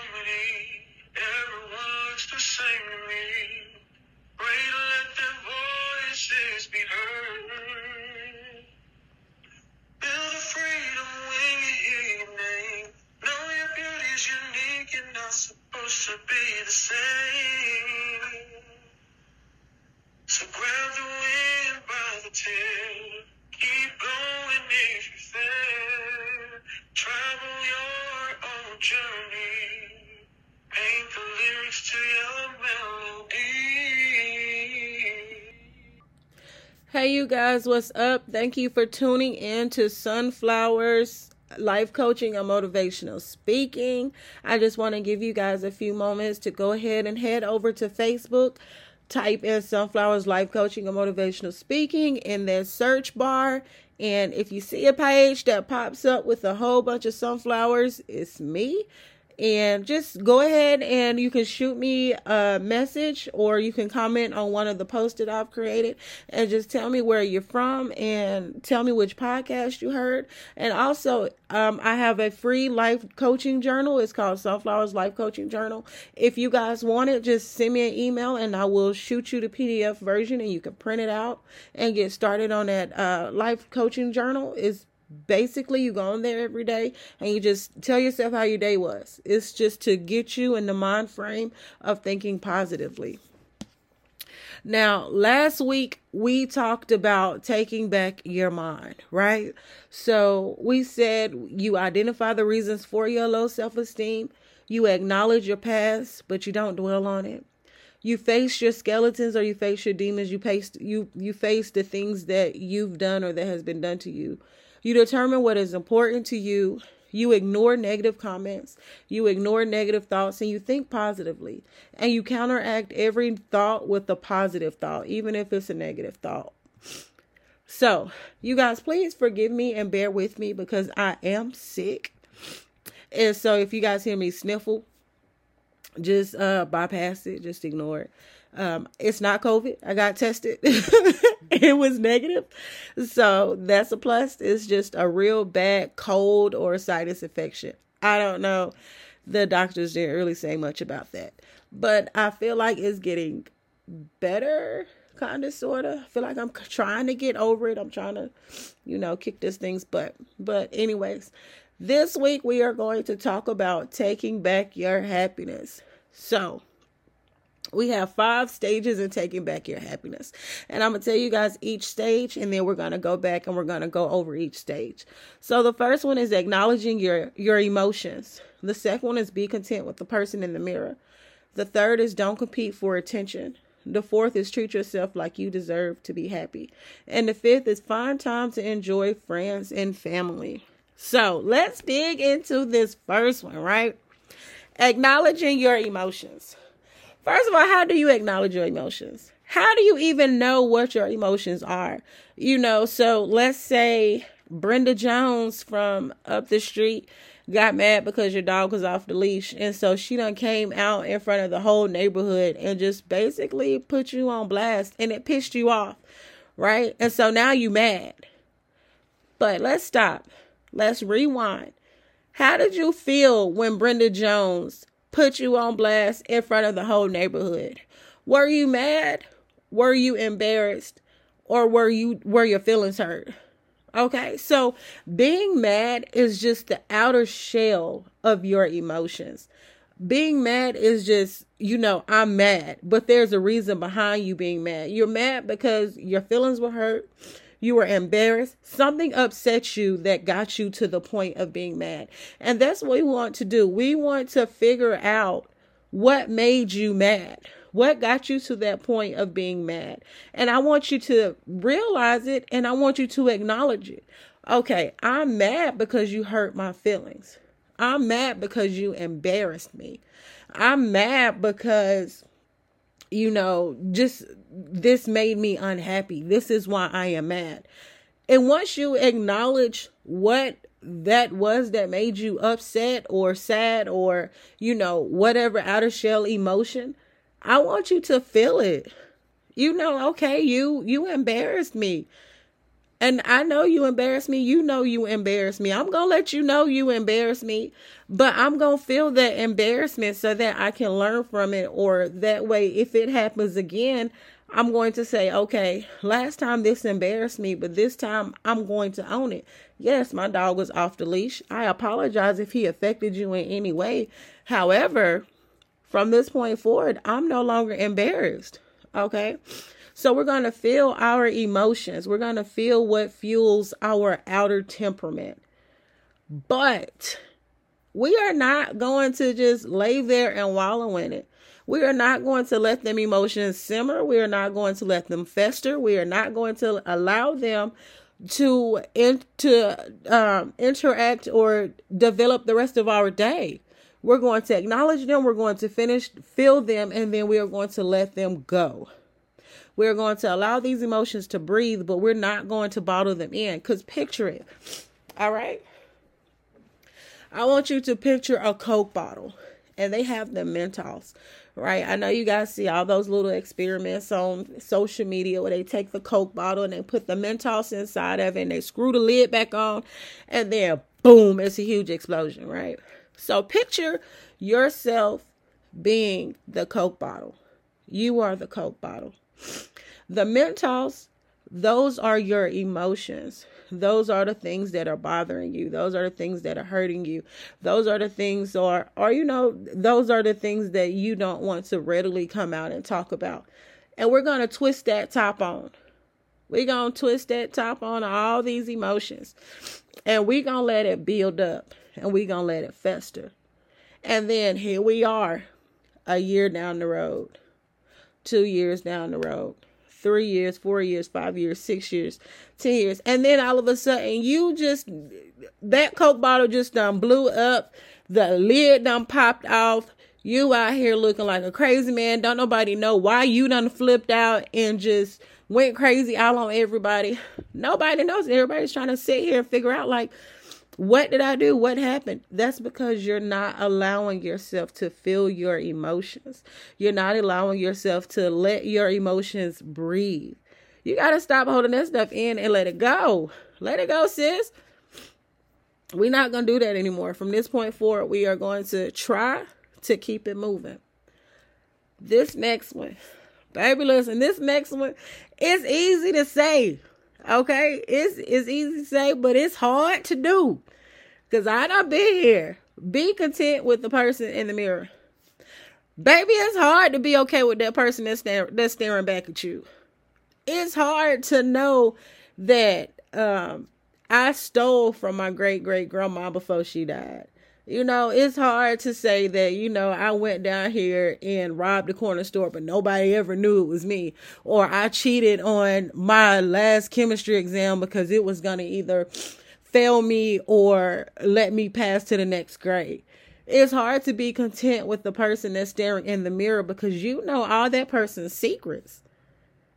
harmony. Everyone's the same to me. Pray to let their voices be heard. Feel the freedom when you hear your name. Know your beauty's unique and not supposed to be the same. You guys, what's up? Thank you for tuning in to Sunflowers Life Coaching and Motivational Speaking. I just want to give you guys a few moments to go ahead and head over to Facebook, type in Sunflowers Life Coaching and Motivational Speaking in their search bar. And if you see a page that pops up with a whole bunch of sunflowers, it's me and just go ahead and you can shoot me a message or you can comment on one of the posts that I've created and just tell me where you're from and tell me which podcast you heard. And also, um, I have a free life coaching journal. It's called Sunflowers Life Coaching Journal. If you guys want it, just send me an email and I will shoot you the PDF version and you can print it out and get started on that uh, life coaching journal. Is basically you go on there every day and you just tell yourself how your day was. It's just to get you in the mind frame of thinking positively. Now last week we talked about taking back your mind right? So we said you identify the reasons for your low self-esteem. You acknowledge your past but you don't dwell on it. You face your skeletons or you face your demons. You face you you face the things that you've done or that has been done to you you determine what is important to you. You ignore negative comments. You ignore negative thoughts and you think positively. And you counteract every thought with a positive thought, even if it's a negative thought. So, you guys, please forgive me and bear with me because I am sick. And so, if you guys hear me sniffle, just uh, bypass it, just ignore it. Um, it's not COVID. I got tested. it was negative. So that's a plus. It's just a real bad cold or sinus infection. I don't know. The doctors didn't really say much about that. But I feel like it's getting better, kind of, sort of. I feel like I'm trying to get over it. I'm trying to, you know, kick this thing's butt. But, anyways, this week we are going to talk about taking back your happiness. So, we have five stages in taking back your happiness. And I'm going to tell you guys each stage, and then we're going to go back and we're going to go over each stage. So the first one is acknowledging your, your emotions. The second one is be content with the person in the mirror. The third is don't compete for attention. The fourth is treat yourself like you deserve to be happy. And the fifth is find time to enjoy friends and family. So let's dig into this first one, right? Acknowledging your emotions. First of all, how do you acknowledge your emotions? How do you even know what your emotions are? You know, so let's say Brenda Jones from up the street got mad because your dog was off the leash. And so she done came out in front of the whole neighborhood and just basically put you on blast and it pissed you off. Right? And so now you mad. But let's stop. Let's rewind. How did you feel when Brenda Jones put you on blast in front of the whole neighborhood. Were you mad? Were you embarrassed? Or were you were your feelings hurt? Okay, so being mad is just the outer shell of your emotions. Being mad is just, you know, I'm mad, but there's a reason behind you being mad. You're mad because your feelings were hurt you were embarrassed, something upset you that got you to the point of being mad. And that's what we want to do. We want to figure out what made you mad. What got you to that point of being mad? And I want you to realize it and I want you to acknowledge it. Okay, I'm mad because you hurt my feelings. I'm mad because you embarrassed me. I'm mad because you know, just this made me unhappy. This is why I am mad. And once you acknowledge what that was that made you upset or sad or, you know, whatever outer shell emotion, I want you to feel it. You know, okay, you you embarrassed me. And I know you embarrass me. You know you embarrass me. I'm going to let you know you embarrass me, but I'm going to feel that embarrassment so that I can learn from it. Or that way, if it happens again, I'm going to say, okay, last time this embarrassed me, but this time I'm going to own it. Yes, my dog was off the leash. I apologize if he affected you in any way. However, from this point forward, I'm no longer embarrassed. Okay. So we're going to feel our emotions. We're going to feel what fuels our outer temperament. But we are not going to just lay there and wallow in it. We are not going to let them emotions simmer. We are not going to let them fester. We are not going to allow them to in, to um, interact or develop the rest of our day. We're going to acknowledge them. We're going to finish, feel them, and then we are going to let them go. We're going to allow these emotions to breathe, but we're not going to bottle them in. Because picture it. All right. I want you to picture a Coke bottle, and they have the Mentos, right? I know you guys see all those little experiments on social media where they take the Coke bottle and they put the Mentos inside of it and they screw the lid back on, and then boom, it's a huge explosion, right? So picture yourself being the Coke bottle. You are the Coke bottle. The Mentos, those are your emotions. Those are the things that are bothering you. Those are the things that are hurting you. Those are the things or or you know, those are the things that you don't want to readily come out and talk about. And we're going to twist that top on. We're going to twist that top on all these emotions. And we're going to let it build up and we're going to let it fester. And then here we are, a year down the road, two years down the road, three years, four years, five years, six years, ten years. And then all of a sudden, you just, that Coke bottle just done blew up, the lid done popped off. You out here looking like a crazy man. Don't nobody know why you done flipped out and just went crazy all on everybody. Nobody knows. Everybody's trying to sit here and figure out like, what did I do? What happened? That's because you're not allowing yourself to feel your emotions. You're not allowing yourself to let your emotions breathe. You got to stop holding that stuff in and let it go. Let it go, sis. We're not going to do that anymore. From this point forward, we are going to try to keep it moving. This next one, baby, listen, this next one, it's easy to say. Okay, it's it's easy to say, but it's hard to do. Cause I done been here. Be content with the person in the mirror. Baby, it's hard to be okay with that person that's that's staring back at you. It's hard to know that um, I stole from my great great grandma before she died. You know, it's hard to say that, you know, I went down here and robbed the corner store, but nobody ever knew it was me. Or I cheated on my last chemistry exam because it was going to either fail me or let me pass to the next grade. It's hard to be content with the person that's staring in the mirror because you know all that person's secrets.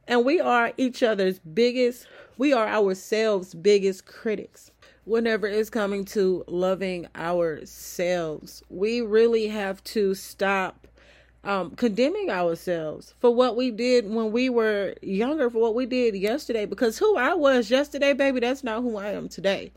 And we are each other's biggest, we are ourselves' biggest critics whenever it's coming to loving ourselves. We really have to stop um, condemning ourselves for what we did when we were younger, for what we did yesterday, because who I was yesterday, baby, that's not who I am today.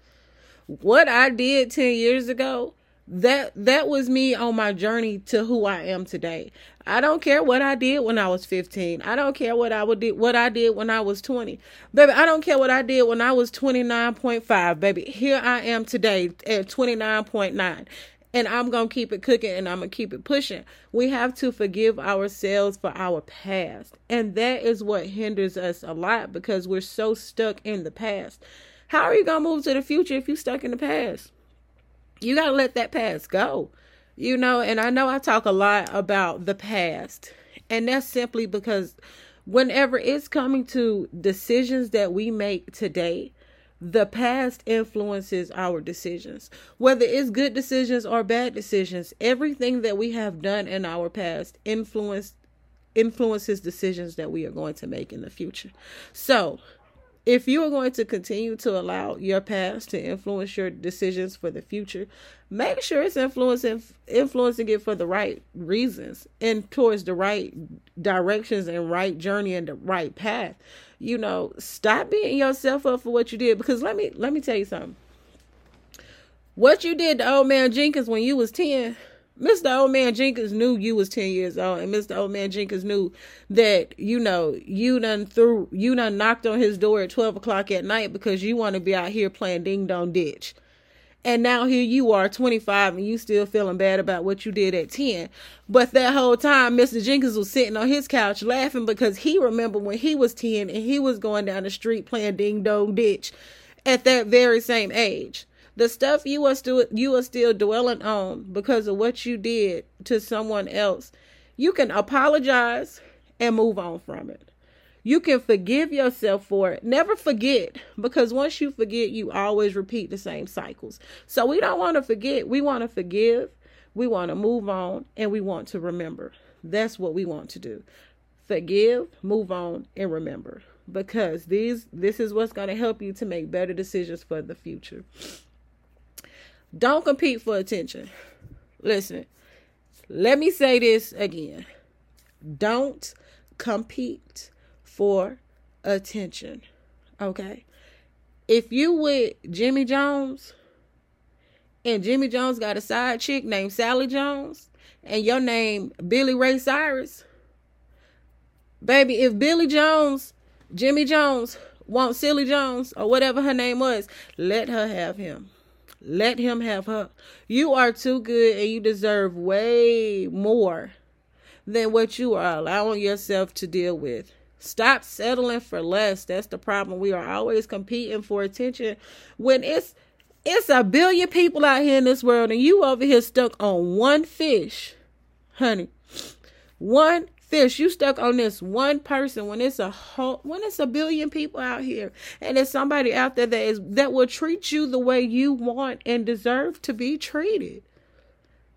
What I did 10 years ago, that that was me on my journey to who I am today. I don't care what I did when I was 15. I don't care what I would do what I did when I was 20. Baby, I don't care what I did when I was 29.5. Baby, here I am today at 29.9. And I'm going to keep it cooking and I'm going to keep it pushing. We have to forgive ourselves for our past. And that is what hinders us a lot because we're so stuck in the past. How are you going to move to the future if you're stuck in the past? you got to let that past go. You know, and I know I talk a lot about the past, and that's simply because whenever it's coming to decisions that we make today, the past influences our decisions. Whether it's good decisions or bad decisions, everything that we have done in our past influence influences decisions that we are going to make in the future. So, if you are going to continue to allow your past to influence your decisions for the future, make sure it's influencing influencing it for the right reasons and towards the right directions and right journey and the right path. You know, stop beating yourself up for what you did. Because let me let me tell you something. What you did to old man Jenkins when you was 10, Mr. Old Man Jenkins knew you was 10 years old, and Mr. Old Man Jenkins knew that, you know, you done threw, you done knocked on his door at 12 o'clock at night because you want to be out here playing ding dong ditch. And now here you are, 25, and you still feeling bad about what you did at 10. But that whole time, Mr. Jenkins was sitting on his couch laughing because he remembered when he was 10 and he was going down the street playing ding dong ditch at that very same age. The stuff you are still you are still dwelling on because of what you did to someone else, you can apologize and move on from it. You can forgive yourself for it. Never forget because once you forget, you always repeat the same cycles. So we don't want to forget. We want to forgive. We want to move on and we want to remember. That's what we want to do. Forgive, move on, and remember because these this is what's going to help you to make better decisions for the future. Don't compete for attention. Listen, let me say this again. Don't compete for attention. Okay? If you with Jimmy Jones and Jimmy Jones got a side chick named Sally Jones and your name Billy Ray Cyrus, baby, if Billy Jones, Jimmy Jones wants Silly Jones or whatever her name was, let her have him. Let him have her. You are too good and you deserve way more than what you are allowing yourself to deal with. Stop settling for less. That's the problem. We are always competing for attention when it's it's a billion people out here in this world and you over here stuck on one fish. Honey. One fish. You stuck on this one person when it's a whole when it's a billion people out here and there's somebody out there that is that will treat you the way you want and deserve to be treated.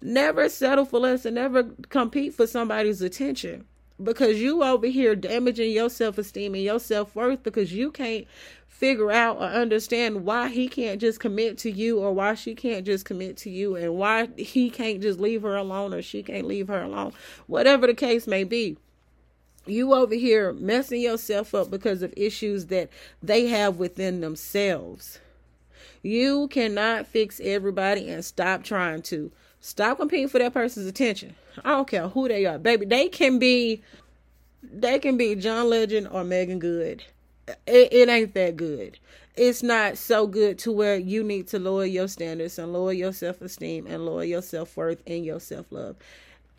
Never settle for less and never compete for somebody's attention because you over here damaging your self-esteem and your self-worth because you can't figure out or understand why he can't just commit to you or why she can't just commit to you and why he can't just leave her alone or she can't leave her alone. Whatever the case may be you over here messing yourself up because of issues that they have within themselves. You cannot fix everybody and stop trying to. Stop competing for that person's attention. I don't care who they are, baby. They can be, they can be John Legend or Meagan Good. It, it ain't that good. It's not so good to where you need to lower your standards and lower your self esteem and lower your self worth and your self love.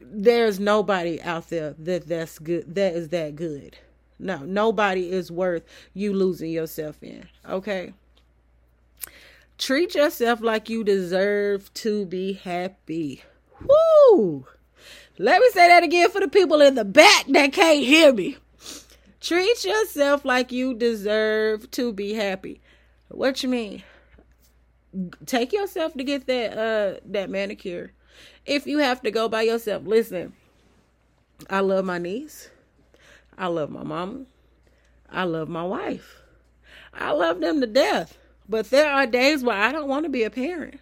There's nobody out there that that's good. That is that good. No, nobody is worth you losing yourself in. Okay. Treat yourself like you deserve to be happy. Woo! Let me say that again for the people in the back that can't hear me. Treat yourself like you deserve to be happy. What you mean? Take yourself to get that uh that manicure. If you have to go by yourself, listen. I love my niece. I love my mama. I love my wife. I love them to death. But there are days where I don't want to be a parent.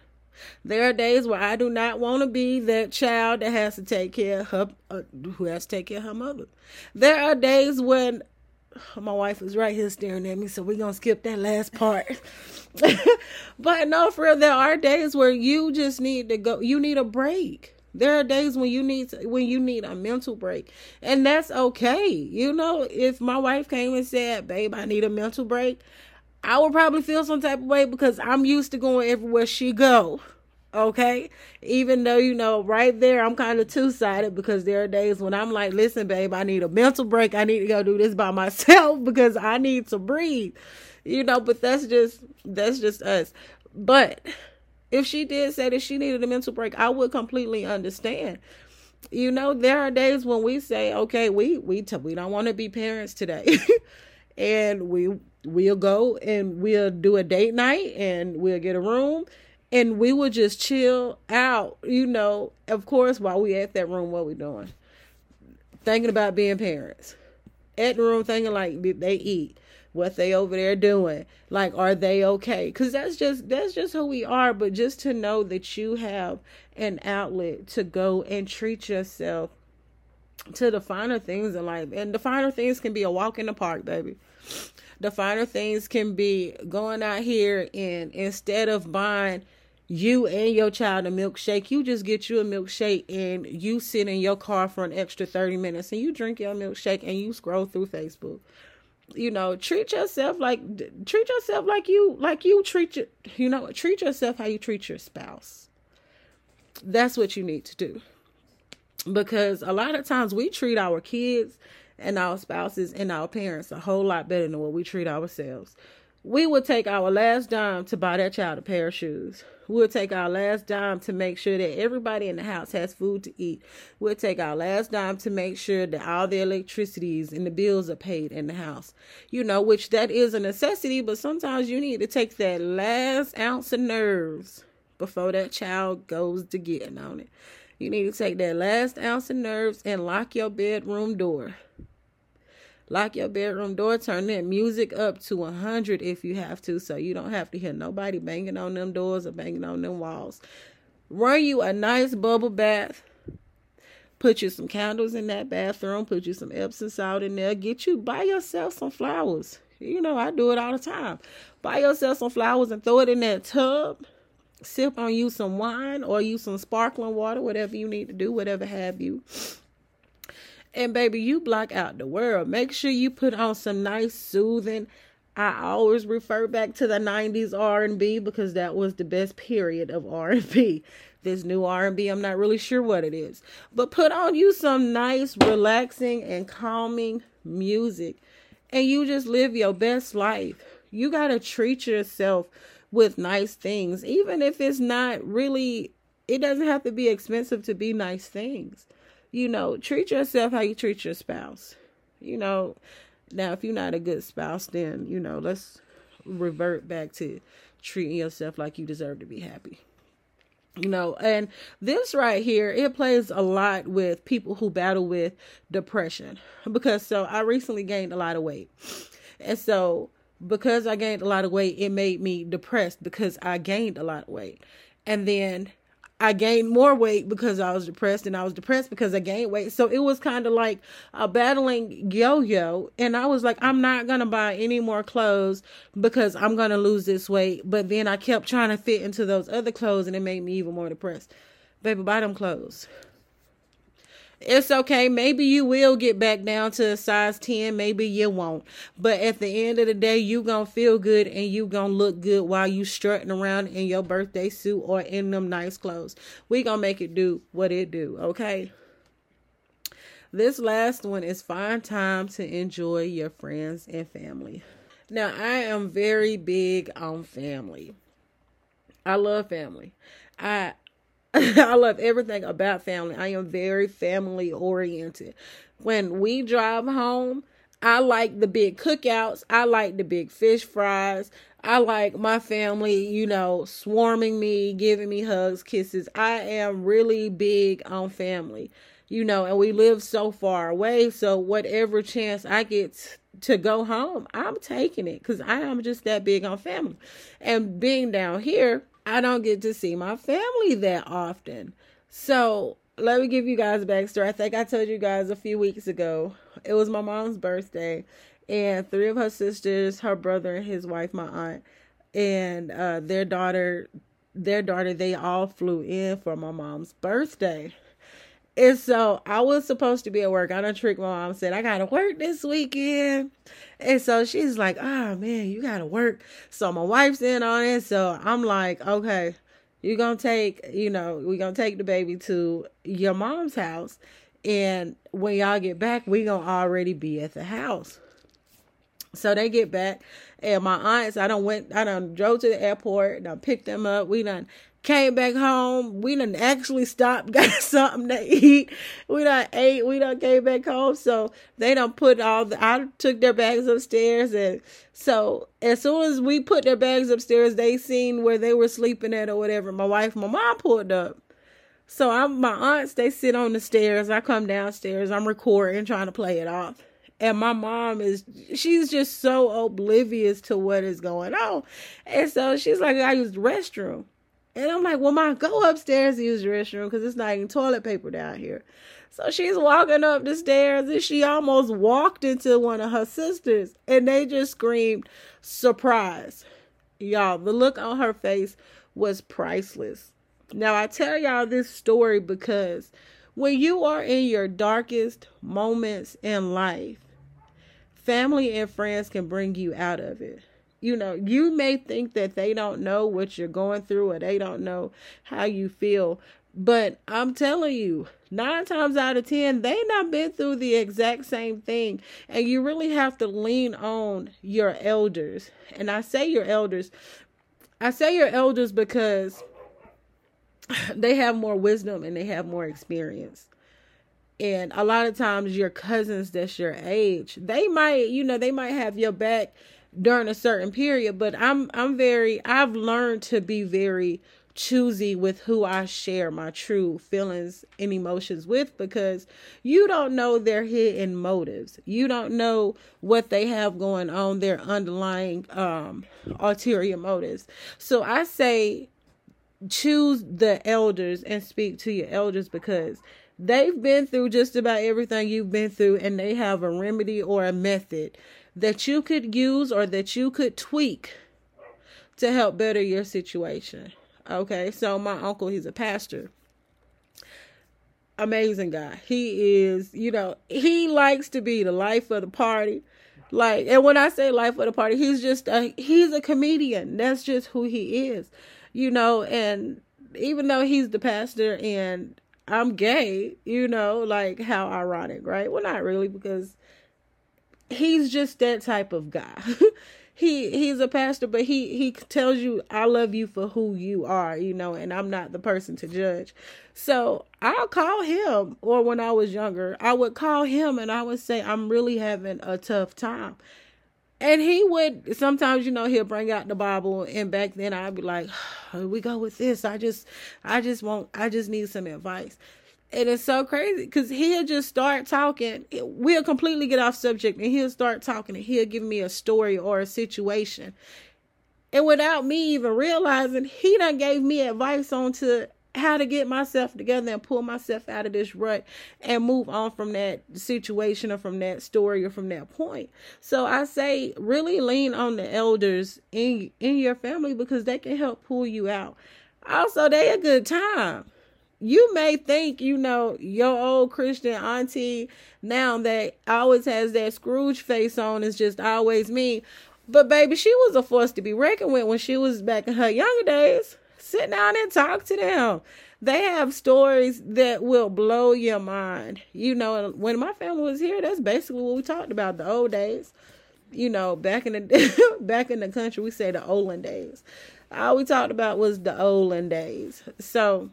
There are days where I do not want to be that child that has to take care of her, uh, who has to take care of her mother. There are days when my wife is right here staring at me, so we're gonna skip that last part. but no, for real, there are days where you just need to go. You need a break. There are days when you need to, when you need a mental break, and that's okay. You know, if my wife came and said, "Babe, I need a mental break," I would probably feel some type of way because I'm used to going everywhere she go. Okay, even though you know right there I'm kind of two sided because there are days when I'm like, listen, babe, I need a mental break. I need to go do this by myself because I need to breathe. You know, but that's just that's just us. But if she did say that she needed a mental break, I would completely understand. You know, there are days when we say, okay, we we t- we don't want to be parents today. and we we'll go and we'll do a date night and we'll get a room and we will just chill out, you know. Of course, while we at that room, what we doing? Thinking about being parents. At the room, thinking like did they eat, what they over there doing, like are they okay? Because that's just that's just who we are. But just to know that you have an outlet to go and treat yourself to the finer things in life, and the finer things can be a walk in the park, baby The finer things can be going out here and instead of buying you and your child a milkshake, you just get you a milkshake and you sit in your car for an extra 30 minutes and you drink your milkshake and you scroll through Facebook. You know, treat yourself like treat yourself like you like you treat your you know, treat yourself how you treat your spouse. That's what you need to do. Because a lot of times we treat our kids and our spouses and our parents a whole lot better than what we treat ourselves. We would take our last dime to buy that child a pair of shoes. We'll take our last dime to make sure that everybody in the house has food to eat. We'll take our last dime to make sure that all the electricities and the bills are paid in the house. You know, which that is a necessity, but sometimes you need to take that last ounce of nerves before that child goes to getting on it. You need to take that last ounce of nerves and lock your bedroom door. Lock your bedroom door, turn that music up to 100 if you have to, so you don't have to hear nobody banging on them doors or banging on them walls. Run you a nice bubble bath. Put you some candles in that bathroom, put you some Epsom salt in there, get you, buy yourself some flowers. You know, I do it all the time. Buy yourself some flowers and throw it in that tub. Sip on you some wine or use some sparkling water, whatever you need to do, whatever have you and baby, you block out the world. Make sure you put on some nice soothing. I always refer back to the 90s R&B because that was the best period of R&B. This new R&B, I'm not really sure what it is. But put on you some nice, relaxing and calming music and you just live your best life. You got to treat yourself with nice things even if it's not really it doesn't have to be expensive to be nice things you know, treat yourself how you treat your spouse. You know, now if you're not a good spouse, then, you know, let's revert back to treating yourself like you deserve to be happy. You know, and this right here, it plays a lot with people who battle with depression. Because so I recently gained a lot of weight. And so because I gained a lot of weight, it made me depressed because I gained a lot of weight. And then I gained more weight because I was depressed, and I was depressed because I gained weight. So it was kind of like a battling yo yo. And I was like, I'm not going to buy any more clothes because I'm going to lose this weight. But then I kept trying to fit into those other clothes, and it made me even more depressed. Baby, buy them clothes. It's okay. Maybe you will get back down to a size 10. Maybe you won't. But at the end of the day, you going to feel good and you going to look good while you strutting around in your birthday suit or in them nice clothes. We going to make it do what it do. Okay. This last one is find time to enjoy your friends and family. Now, I am very big on family. I love family. I I love everything about family. I am very family oriented. When we drive home, I like the big cookouts. I like the big fish fries. I like my family, you know, swarming me, giving me hugs, kisses. I am really big on family, you know, and we live so far away. So, whatever chance I get to go home, I'm taking it because I am just that big on family. And being down here, I don't get to see my family that often. So let me give you guys a backstory. I think I told you guys a few weeks ago. It was my mom's birthday, and three of her sisters, her brother and his wife, my aunt, and uh, their daughter, their daughter, they all flew in for my mom's birthday. And so I was supposed to be at work. I done tricked my mom, said, I gotta work this weekend. And so she's like, oh man, you gotta work. So my wife's in on it. So I'm like, okay, you're gonna take, you know, we're gonna take the baby to your mom's house. And when y'all get back, we gonna already be at the house. So they get back, and my aunts, I don't went, I done drove to the airport, and I picked them up. We done came back home. We done actually stopped, got something to eat. We done ate. We done came back home. So they done put all the, I took their bags upstairs. And so as soon as we put their bags upstairs, they seen where they were sleeping at or whatever. My wife, my mom pulled up. So I'm, my aunts, they sit on the stairs. I come downstairs. I'm recording, trying to play it off. And my mom is, she's just so oblivious to what is going on. And so she's like, I used the restroom. And I'm like, well, mom, go upstairs to use the restroom because it's not even toilet paper down here. So she's walking up the stairs and she almost walked into one of her sisters and they just screamed, surprise. Y'all, the look on her face was priceless. Now, I tell y'all this story because when you are in your darkest moments in life, family and friends can bring you out of it. You know, you may think that they don't know what you're going through or they don't know how you feel, but I'm telling you, nine times out of ten, they not been through the exact same thing. And you really have to lean on your elders. And I say your elders, I say your elders because they have more wisdom and they have more experience. And a lot of times your cousins that's your age, they might, you know, they might have your back during a certain period, but I'm I'm very I've learned to be very choosy with who I share my true feelings and emotions with because you don't know their hidden motives. You don't know what they have going on, their underlying um ulterior motives. So I say choose the elders and speak to your elders because they've been through just about everything you've been through and they have a remedy or a method that you could use or that you could tweak to help better your situation. Okay, so my uncle, he's a pastor. Amazing guy. He is, you know, he likes to be the life of the party. Like, and when I say life of the party, he's just a he's a comedian. That's just who he is you know, and even though he's the pastor and I'm gay, you know, like how ironic, right? Well, not really because he's just that type of guy. he he's a pastor, but he he tells you I love you for who you are, you know, and I'm not the person to judge. So I'll call him, or when I was younger, I would call him and I would say I'm really having a tough time, and he would sometimes, you know, he'll bring out the Bible, and back then I'd be like, "We go with this. I just, I just want, I just need some advice." And it's so crazy because he'll just start talking. We'll completely get off subject, and he'll start talking, and he'll give me a story or a situation, and without me even realizing, he done gave me advice on to how to get myself together and pull myself out of this rut and move on from that situation or from that story or from that point. So I say really lean on the elders in in your family because they can help pull you out. Also, they a good time. You may think, you know, your old Christian auntie now that always has that Scrooge face on is just always me. But baby, she was a force to be reckoned with when she was back in her younger days sit down and talk to them. They have stories that will blow your mind. You know, when my family was here, that's basically what we talked about the old days. You know, back in the back in the country, we say the olden days. All we talked about was the olden days. So,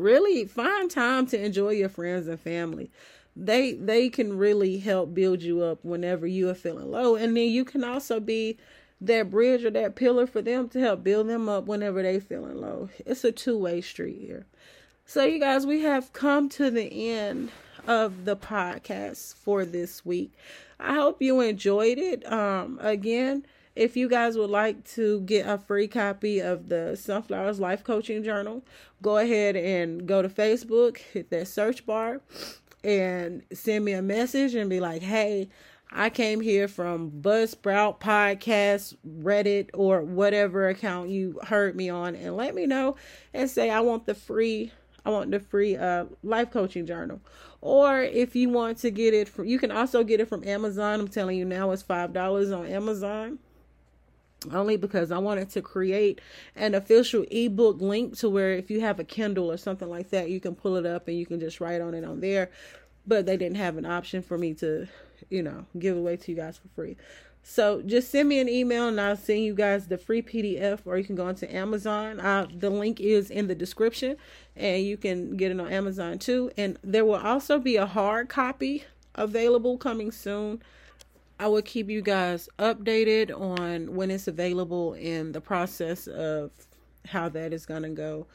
really find time to enjoy your friends and family they they can really help build you up whenever you are feeling low and then you can also be that bridge or that pillar for them to help build them up whenever they feeling low. It's a two-way street here. So you guys, we have come to the end of the podcast for this week. I hope you enjoyed it. Um again, if you guys would like to get a free copy of the Sunflowers Life Coaching Journal, go ahead and go to Facebook, hit that search bar, and send me a message and be like, hey, I came here from Buzzsprout podcast, Reddit, or whatever account you heard me on, and let me know and say I want the free, I want the free uh life coaching journal. Or if you want to get it from, you can also get it from Amazon. I'm telling you now, it's five dollars on Amazon. Only because I wanted to create an official ebook link to where if you have a Kindle or something like that, you can pull it up and you can just write on it on there. But they didn't have an option for me to you know, give away to you guys for free. So just send me an email and I'll send you guys the free PDF or you can go onto Amazon. Uh, the link is in the description and you can get it on Amazon too. And there will also be a hard copy available coming soon. I will keep you guys updated on when it's available and the process of how that is going to go.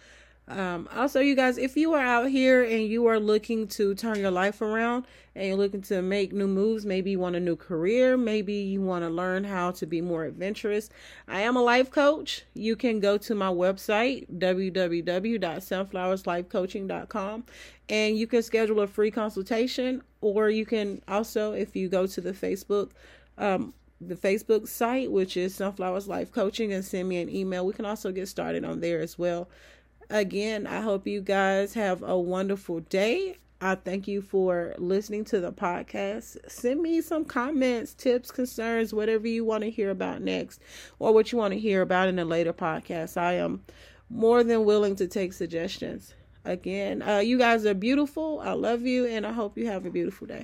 Um, also, you guys, if you are out here and you are looking to turn your life around and you're looking to make new moves, maybe you want a new career, maybe you want to learn how to be more adventurous, I am a life coach. You can go to my website, www.sunflowerslifecoaching.com, and you can schedule a free consultation, or you can also, if you go to the Facebook, um, the Facebook site, which is Sunflowers Life Coaching, and send me an email. We can also get started on there as well. Again, I hope you guys have a wonderful day. I thank you for listening to the podcast. Send me some comments, tips, concerns, whatever you want to hear about next, or what you want to hear about in a later podcast. I am more than willing to take suggestions. Again, uh, you guys are beautiful. I love you, and I hope you have a beautiful day.